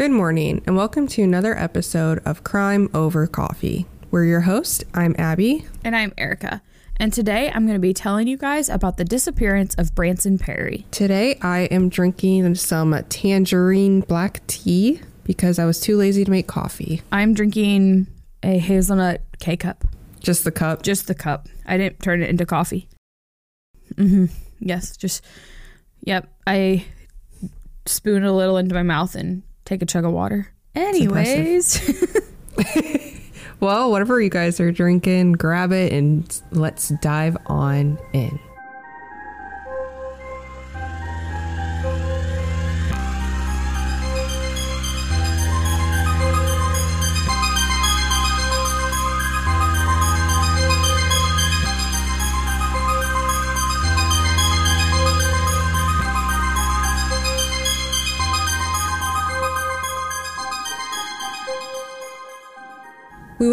Good morning, and welcome to another episode of Crime Over Coffee. We're your host. I'm Abby. And I'm Ericka. And today I'm going to be telling you guys about the disappearance of Branson Perry. Today I am drinking some tangerine black tea because I was too lazy to make coffee. I'm drinking a hazelnut K cup. Just the cup? Just the cup. I didn't turn it into coffee. Mm-hmm. Yes, just, yep. I spooned a little into my mouth and take a chug of water. Anyways. well, whatever you guys are drinking, grab it and let's dive on in.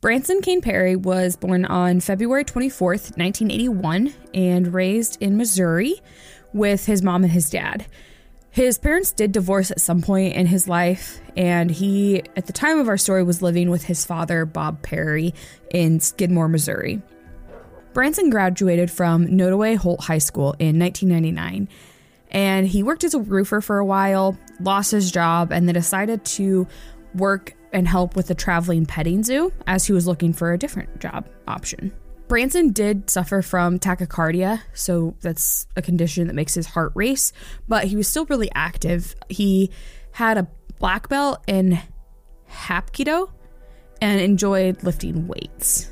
Branson Kayne Perry was born on February 24th, 1981, and raised in Missouri with his mom and his dad. His parents did divorce at some point in his life, and he, at the time of our story, was living with his father, Bob Perry, in Skidmore, Missouri. Branson graduated from Nodaway Holt High School in 1999, and he worked as a roofer for a while, lost his job, and then decided to work and help with the traveling petting zoo as he was looking for a different job option. Branson did suffer from tachycardia, so that's a condition that makes his heart race, but he was still really active. He had a black belt in Hapkido and enjoyed lifting weights.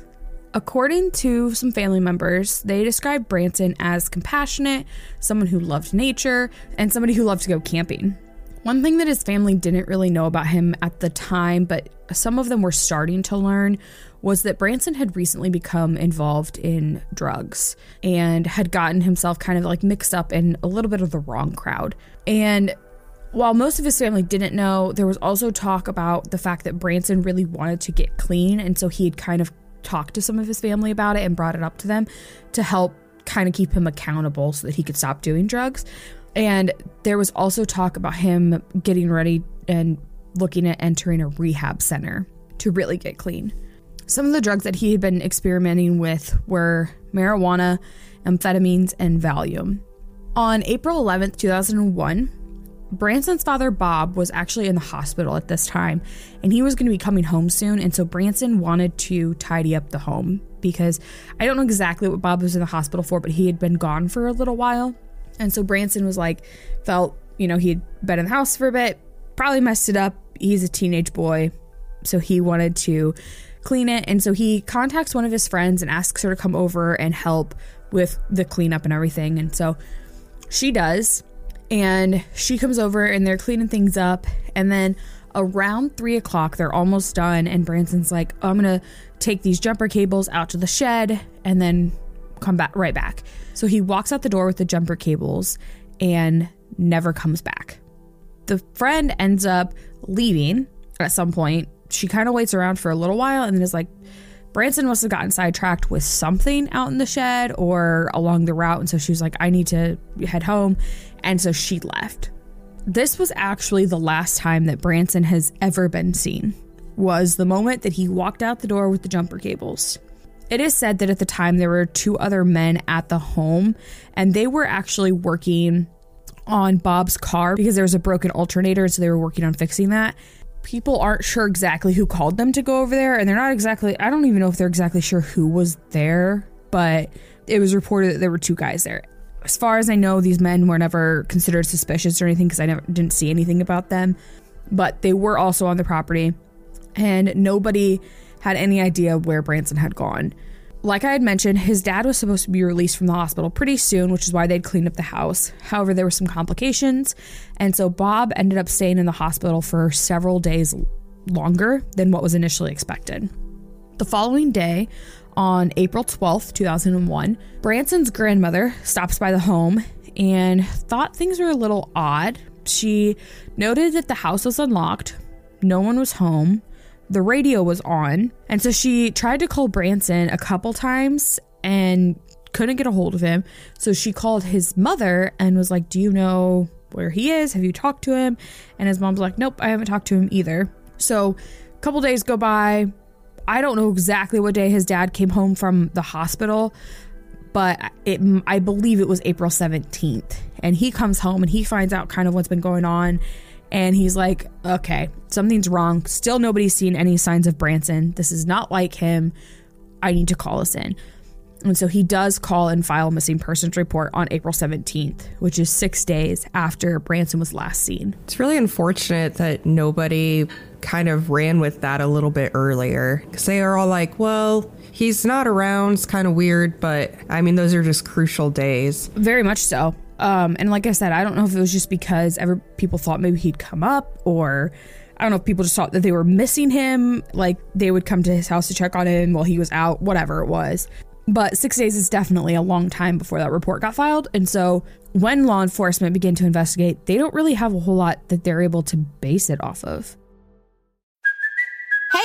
According to some family members, they described Branson as compassionate, someone who loved nature, and somebody who loved to go camping. One thing that his family didn't really know about him at the time, but some of them were starting to learn, was that Branson had recently become involved in drugs and had gotten himself kind of like mixed up in a little bit of the wrong crowd. And while most of his family didn't know, there was also talk about the fact that Branson really wanted to get clean. And so he had kind of talked to some of his family about it and brought it up to them to help kind of keep him accountable so that he could stop doing drugs. And there was also talk about him getting ready and looking at entering a rehab center to really get clean. Some of the drugs that he had been experimenting with were marijuana, amphetamines, and Valium. On April 11th, 2001, Branson's father, Bob, was actually in the hospital at this time, and he was going to be coming home soon. And so Branson wanted to tidy up the home because I don't know exactly what Bob was in the hospital for, but he had been gone for a little while. And so Branson was like, felt, you know, he had been in the house for a bit, probably messed it up. He's a teenage boy. So he wanted to clean it. And so he contacts one of his friends and asks her to come over and help with the cleanup and everything. And so she does. And she comes over and they're cleaning things up. And then around three o'clock, they're almost done. And Branson's like, oh, I'm going to take these jumper cables out to the shed and then come back right back. So he walks out the door with the jumper cables and never comes back. The friend ends up leaving at some point. She kind of waits around for a little while and then is like, Branson must have gotten sidetracked with something out in the shed or along the route. And so she was like, I need to head home. And so she left. This was actually the last time that Branson has ever been seen, was the moment that he walked out the door with the jumper cables. It is said that at the time there were two other men at the home, and they were actually working on Bob's car because there was a broken alternator, so they were working on fixing that. People aren't sure exactly who called them to go over there, and they're not exactly, I don't even know if they're exactly sure who was there, but it was reported that there were two guys there. As far as I know, these men were never considered suspicious or anything because I never didn't see anything about them, but they were also on the property, and nobody had any idea where Branson had gone. Like I had mentioned, his dad was supposed to be released from the hospital pretty soon, which is why they'd cleaned up the house. However, there were some complications, and so Bob ended up staying in the hospital for several days longer than what was initially expected. The following day, on April 12th, 2001. Branson's grandmother stops by the home and thought things were a little odd. She noted that the house was unlocked, no one was home, the radio was on, and so she tried to call Branson a couple times and couldn't get a hold of him. So she called his mother and was like, Do you know where he is? Have you talked to him? And his mom's like, Nope, I haven't talked to him either. So a couple days go by. I don't know exactly what day his dad came home from the hospital, but it I believe it was April 17th. And he comes home and he finds out kind of what's been going on and he's like, "Okay, something's wrong. Still nobody's seen any signs of Branson. This is not like him. I need to call us in." And so he does call and file a missing persons report on April 17th, which is six days after Branson was last seen. It's really unfortunate that nobody kind of ran with that a little bit earlier because they are all like, well, he's not around. It's kind of weird, but I mean, those are just crucial days. Very much so. Um, and like I said, I don't know if it was just because every, people thought maybe he'd come up or. I don't know if people just thought that they were missing him, like they would come to his house to check on him while he was out, whatever it was. But six days is definitely a long time before that report got filed. And so when law enforcement begin to investigate, they don't really have a whole lot that they're able to base it off of.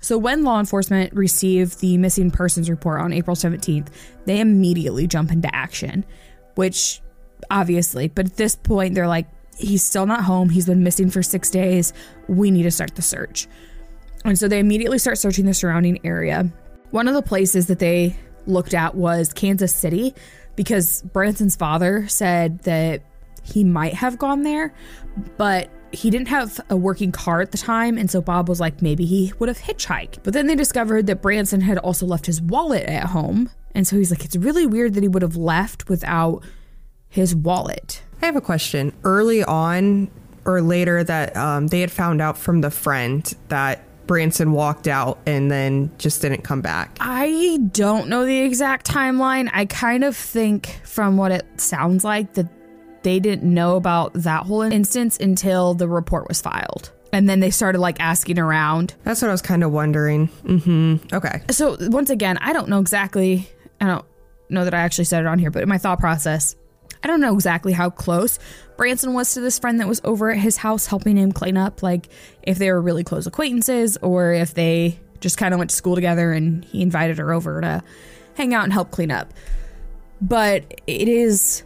So, when law enforcement received the missing persons report on April 17th, they immediately jump into action, which obviously, but at this point, they're like, he's still not home. He's been missing for six days. We need to start the search. And so they immediately start searching the surrounding area. One of the places that they looked at was Kansas City because Branson's father said that he might have gone there, but he didn't have a working car at the time, and so Bob was like, maybe he would have hitchhiked. But then they discovered that Branson had also left his wallet at home, and so he's like, it's really weird that he would have left without his wallet. I have a question. Early on or later, that um, they had found out from the friend that Branson walked out and then just didn't come back. I don't know the exact timeline. I kind of think, from what it sounds like, that they didn't know about that whole instance until the report was filed. And then they started like asking around. That's what I was kind of wondering. Mm-hmm. Okay. So once again, I don't know exactly. I don't know that I actually said it on here, but in my thought process, I don't know exactly how close Branson was to this friend that was over at his house helping him clean up. Like if they were really close acquaintances or if they just kind of went to school together and he invited her over to hang out and help clean up. But it is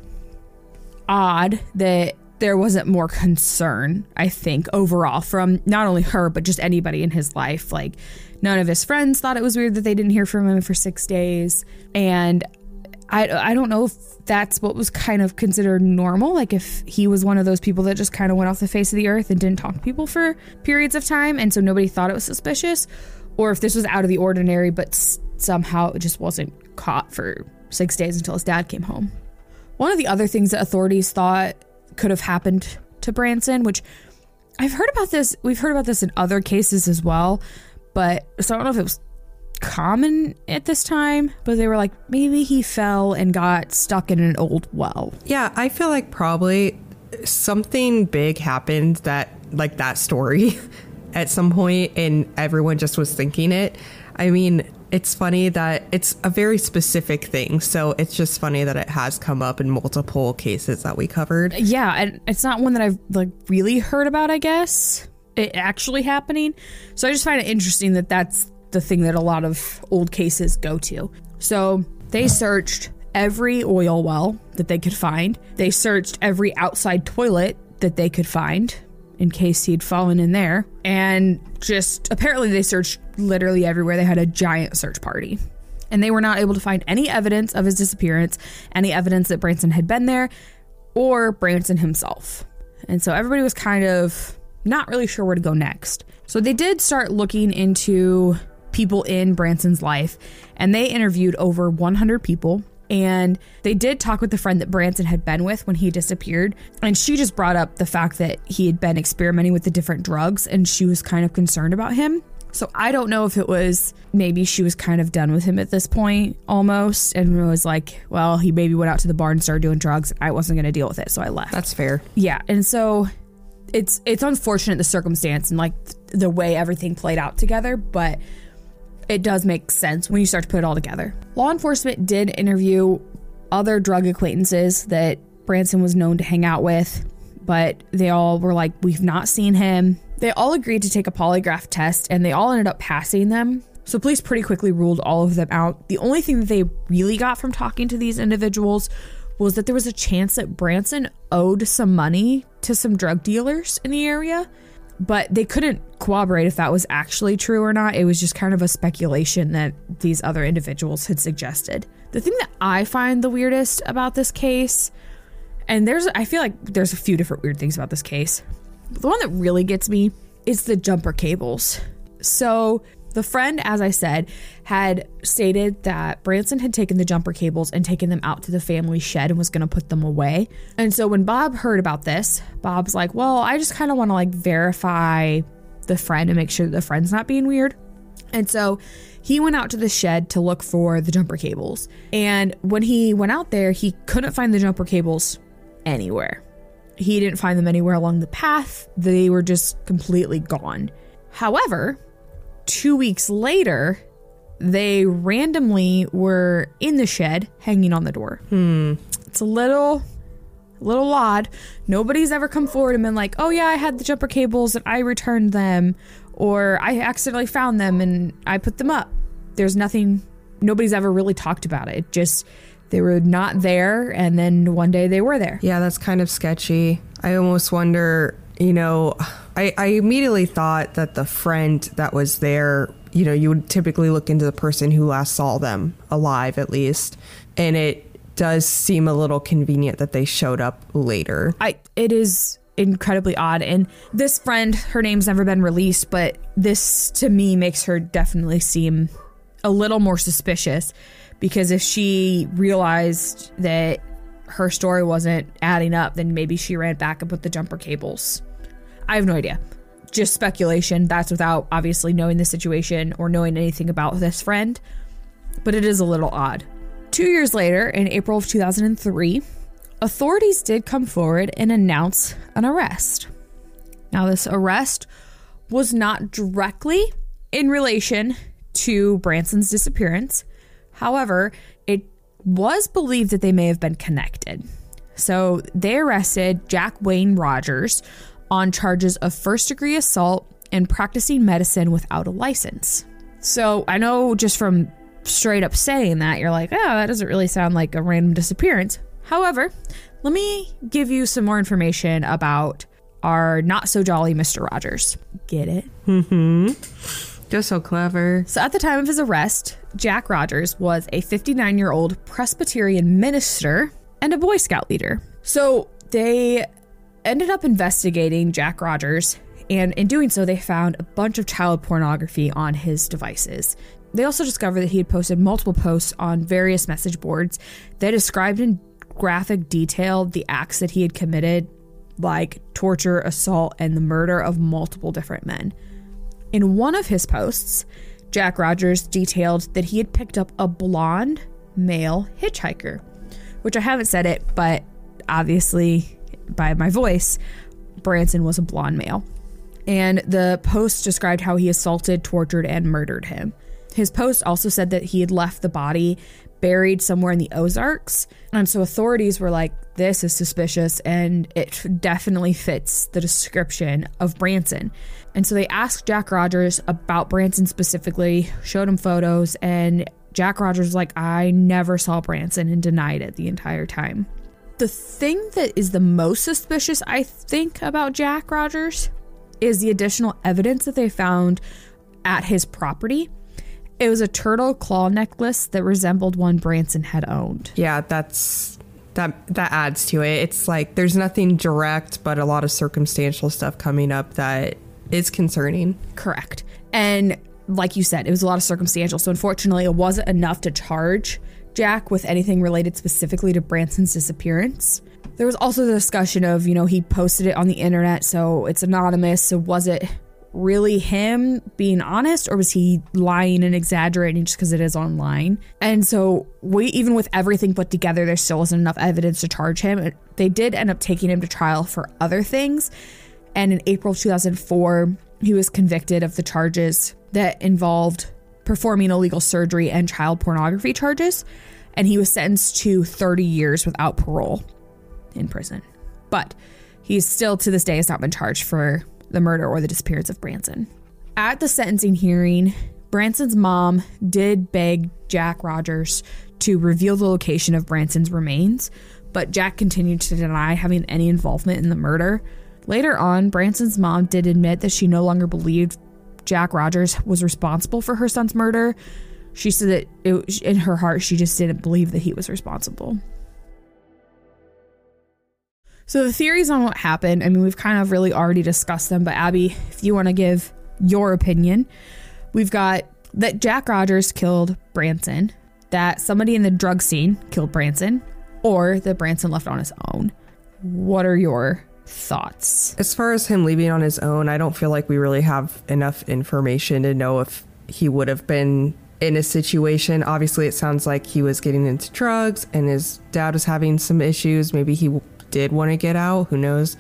odd that there wasn't more concern, I think, overall from not only her, but just anybody in his life. Like, none of his friends thought it was weird that they didn't hear from him for six days. And I, I don't know if that's what was kind of considered normal. Like, if he was one of those people that just kind of went off the face of the earth and didn't talk to people for periods of time. And so nobody thought it was suspicious. Or if this was out of the ordinary, but somehow it just wasn't caught for six days until his dad came home. One of the other things that authorities thought could have happened to Branson, which I've heard about this, we've heard about this in other cases as well, but so I don't know if it was common at this time, but they were like, maybe he fell and got stuck in an old well. Yeah, I feel like probably something big happened that, like that story at some point, and everyone just was thinking it. I mean, it's funny that it's a very specific thing. So it's just funny that it has come up in multiple cases that we covered. Yeah, and it's not one that I've like really heard about, I guess. It actually happening. So I just find it interesting that that's the thing that a lot of old cases go to. So they searched every oil well that they could find. They searched every outside toilet that they could find in case he'd fallen in there. And just apparently they searched literally everywhere. They had a giant search party. And they were not able to find any evidence of his disappearance, any evidence that Branson had been there, or Branson himself. And so everybody was kind of not really sure where to go next. So they did start looking into people in Branson's life, and they interviewed over 100 people. And they did talk with the friend that Branson had been with when he disappeared. And she just brought up the fact that he had been experimenting with the different drugs and she was kind of concerned about him. So I don't know if it was maybe she was kind of done with him at this point almost and was like, well, he maybe went out to the bar and started doing drugs. I wasn't going to deal with it. So I left. That's fair. Yeah, and so it's it's unfortunate the circumstance and like the way everything played out together, but it does make sense when you start to put it all together. Law enforcement did interview other drug acquaintances that Branson was known to hang out with, but they all were like, "We've not seen him." They all agreed to take a polygraph test, and they all ended up passing them. So police pretty quickly ruled all of them out. The only thing that they really got from talking to these individuals was that there was a chance that Branson owed some money to some drug dealers in the area, but they couldn't corroborate if that was actually true or not. It was just kind of a speculation that these other individuals had suggested. The thing that I find the weirdest about this case, and there's I feel like there's a few different weird things about this case. The one that really gets me is the jumper cables. So the friend, as I said, had stated that Branson had taken the jumper cables and taken them out to the family shed and was going to put them away. And so when Bob heard about this, Bob's like, Well, I just kind of want to like verify the friend and make sure the friend's not being weird. And so he went out to the shed to look for the jumper cables. And when he went out there, he couldn't find the jumper cables anywhere. He didn't find them anywhere along the path, they were just completely gone. However, two weeks later, they randomly were in the shed hanging on the door. Hmm. It's a little little odd. Nobody's ever come forward and been like, "Oh yeah, I had the jumper cables and I returned them," or "I accidentally found them and I put them up." There's nothing. Nobody's ever really talked about it. it just they were not there, and then one day they were there. Yeah, that's kind of sketchy. I almost wonder, you know, I, I immediately thought that the friend that was there, you know, you would typically look into the person who last saw them alive at least. And it does seem a little convenient that they showed up later. I it is incredibly odd and this friend her name's never been released but this to me makes her definitely seem a little more suspicious because if she realized that her story wasn't adding up then maybe she ran back and put the jumper cables I have no idea just speculation that's without obviously knowing the situation or knowing anything about this friend but it is a little odd Two years later, in April of 2003, authorities did come forward and announce an arrest. Now, this arrest was not directly in relation to Branson's disappearance. However, it was believed that they may have been connected. So they arrested Jack Wayne Rogers on charges of first degree assault and practicing medicine without a license. So I know just from straight up saying that, you're like, oh, that doesn't really sound like a random disappearance. However, let me give you some more information about our not so jolly Mr. Rogers. Get it? Mm-hmm. Just so clever. So, at the time of his arrest, Jack Rogers was a 59 year old Presbyterian minister and a Boy Scout leader. So, they ended up investigating Jack Rogers, and in doing so, they found a bunch of child pornography on his devices. They also discovered that he had posted multiple posts on various message boards that described in graphic detail the acts that he had committed, like torture, assault, and the murder of multiple different men. In one of his posts, Jack Rogers detailed that he had picked up a blonde male hitchhiker, which I haven't said it, but obviously by my voice, Branson was a blonde male. And the post described how he assaulted, tortured, and murdered him. His post also said that he had left the body buried somewhere in the Ozarks. And so authorities were like, this is suspicious and it definitely fits the description of Branson. And so they asked Jack Rogers about Branson specifically, showed him photos, and Jack Rogers was like, I never saw Branson and denied it the entire time. The thing that is the most suspicious, I think, about Jack Rogers is the additional evidence that they found at his property. It was a turtle claw necklace that resembled one Branson had owned. Yeah, that's that that adds to it. It's like there's nothing direct, but a lot of circumstantial stuff coming up that is concerning. Correct. And like you said, it was a lot of circumstantial. So unfortunately, it wasn't enough to charge Jack with anything related specifically to Branson's disappearance. There was also the discussion of, you know, he posted it on the internet, so it's anonymous. So was it really him being honest or was he lying and exaggerating just because it is online? And so we even with everything put together, there still wasn't enough evidence to charge him. They did end up taking him to trial for other things. And in April 2004, he was convicted of the charges that involved performing illegal surgery and child pornography charges. And he was sentenced to 30 years without parole in prison. But he's still to this day has not been charged for the murder or the disappearance of Branson. At the sentencing hearing, Branson's mom did beg Jack Rogers to reveal the location of Branson's remains, but Jack continued to deny having any involvement in the murder. Later on, Branson's mom did admit that she no longer believed Jack Rogers was responsible for her son's murder. She said that it, in her heart, she just didn't believe that he was responsible. So, the theories on what happened, I mean, we've kind of really already discussed them, but Abby, if you want to give your opinion, we've got that Jack Rogers killed Branson, that somebody in the drug scene killed Branson, or that Branson left on his own. What are your thoughts? As far as him leaving on his own, I don't feel like we really have enough information to know if he would have been in a situation. Obviously, it sounds like he was getting into drugs and his dad was having some issues. Maybe he did want to get out. Who knows?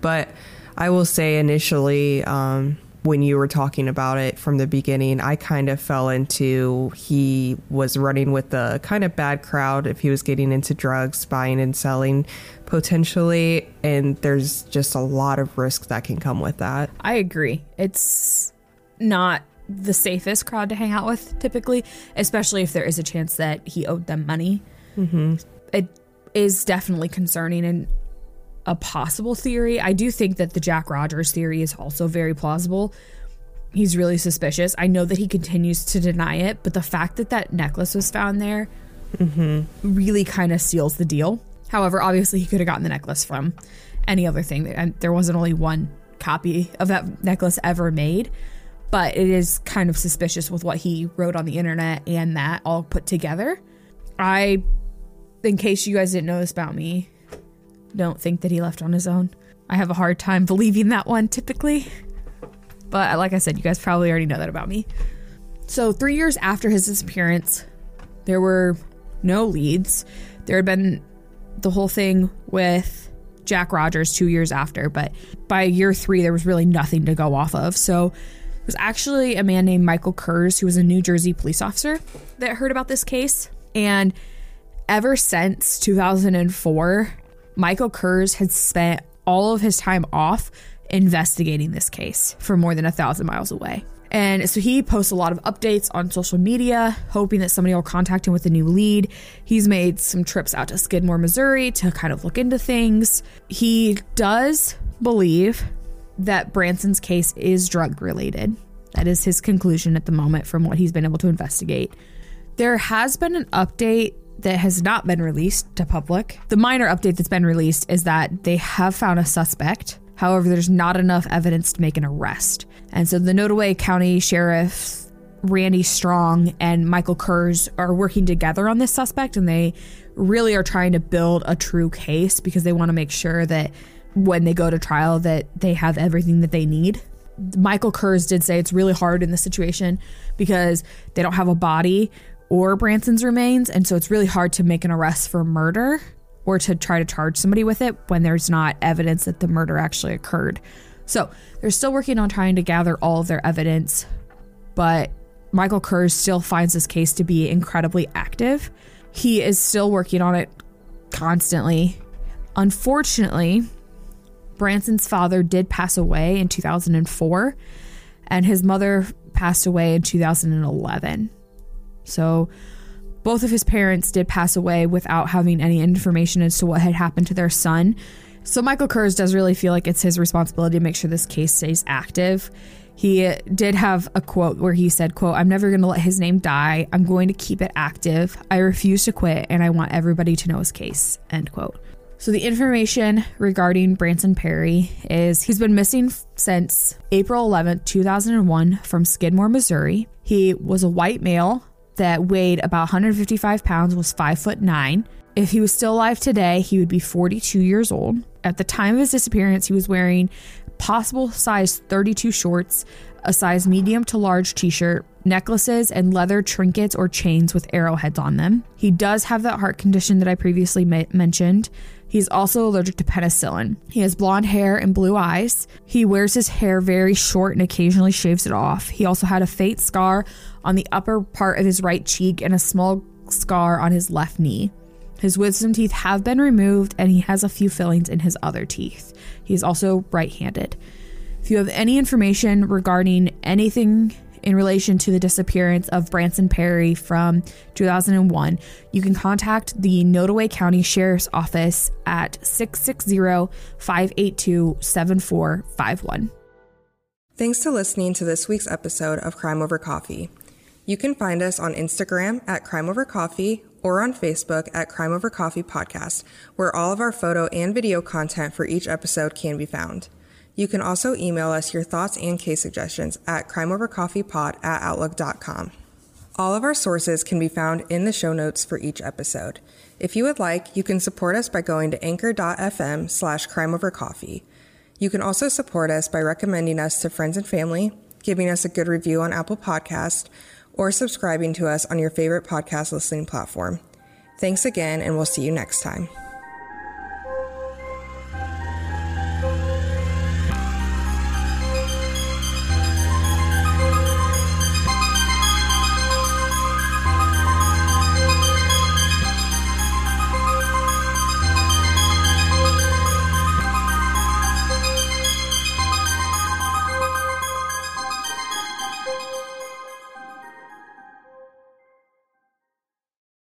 But I will say initially, um, when you were talking about it from the beginning, I kind of fell into he was running with a kind of bad crowd if he was getting into drugs, buying and selling potentially. And there's just a lot of risk that can come with that. I agree. It's not the safest crowd to hang out with typically, especially if there is a chance that he owed them money. Mm-hmm. It is definitely concerning and a possible theory. I do think that the Jack Rogers theory is also very plausible. He's really suspicious. I know that he continues to deny it, but the fact that that necklace was found there mm-hmm. really kind of seals the deal. However, obviously, he could have gotten the necklace from any other thing. And there wasn't only one copy of that necklace ever made, but it is kind of suspicious with what he wrote on the internet and that all put together. I in case you guys didn't know this about me, don't think that he left on his own. I have a hard time believing that one typically. But like I said, you guys probably already know that about me. So, three years after his disappearance, there were no leads. There had been the whole thing with Jack Rogers two years after, but by year three, there was really nothing to go off of. So, it was actually a man named Michael Kurz, who was a New Jersey police officer, that heard about this case. And ever since 2004, Michael Kurz had spent all of his time off investigating this case from more than a thousand miles away. And so he posts a lot of updates on social media, hoping that somebody will contact him with a new lead. He's made some trips out to Skidmore, Missouri to kind of look into things. He does believe that Branson's case is drug related. That is his conclusion at the moment from what he's been able to investigate. There has been an update that has not been released to public. The minor update that's been released is that they have found a suspect. However, there's not enough evidence to make an arrest. And so the Nodaway County Sheriff Randy Strong and Michael Kurz are working together on this suspect and they really are trying to build a true case because they want to make sure that when they go to trial that they have everything that they need. Michael Kurz did say it's really hard in this situation because they don't have a body or Branson's remains. And so it's really hard to make an arrest for murder or to try to charge somebody with it when there's not evidence that the murder actually occurred. So they're still working on trying to gather all of their evidence, but Michael Kurz still finds this case to be incredibly active. He is still working on it constantly. Unfortunately, Branson's father did pass away in 2004, and his mother passed away in 2011. So both of his parents did pass away without having any information as to what had happened to their son. So Michael Kurz does really feel like it's his responsibility to make sure this case stays active. He did have a quote where he said, quote, I'm never going to let his name die. I'm going to keep it active. I refuse to quit and I want everybody to know his case, end quote. So, the information regarding Branson Perry is he's been missing since April 11th, 2001, from Skidmore, Missouri. He was a white male that weighed about 155 pounds, was 5 foot 9. If he was still alive today, he would be 42 years old. At the time of his disappearance, he was wearing possible size 32 shorts, a size medium to large t shirt, necklaces, and leather trinkets or chains with arrowheads on them. He does have that heart condition that I previously ma- mentioned. He's also allergic to penicillin. He has blonde hair and blue eyes. He wears his hair very short and occasionally shaves it off. He also had a faint scar on the upper part of his right cheek and a small scar on his left knee. His wisdom teeth have been removed and he has a few fillings in his other teeth. He is also right handed. If you have any information regarding anything in relation to the disappearance of Branson Perry from 2001, you can contact the Nodaway County Sheriff's Office at 660 582 7451. Thanks to listening to this week's episode of Crime Over Coffee. You can find us on Instagram at Crime Over Coffee or on Facebook at Crime Over Coffee Podcast, where all of our photo and video content for each episode can be found. You can also email us your thoughts and case suggestions at crimeovercoffeepod at outlook.com. All of our sources can be found in the show notes for each episode. If you would like, you can support us by going to anchor.fm slash crimeovercoffee. You can also support us by recommending us to friends and family, giving us a good review on Apple Podcast, or subscribing to us on your favorite podcast listening platform. Thanks again, and we'll see you next time.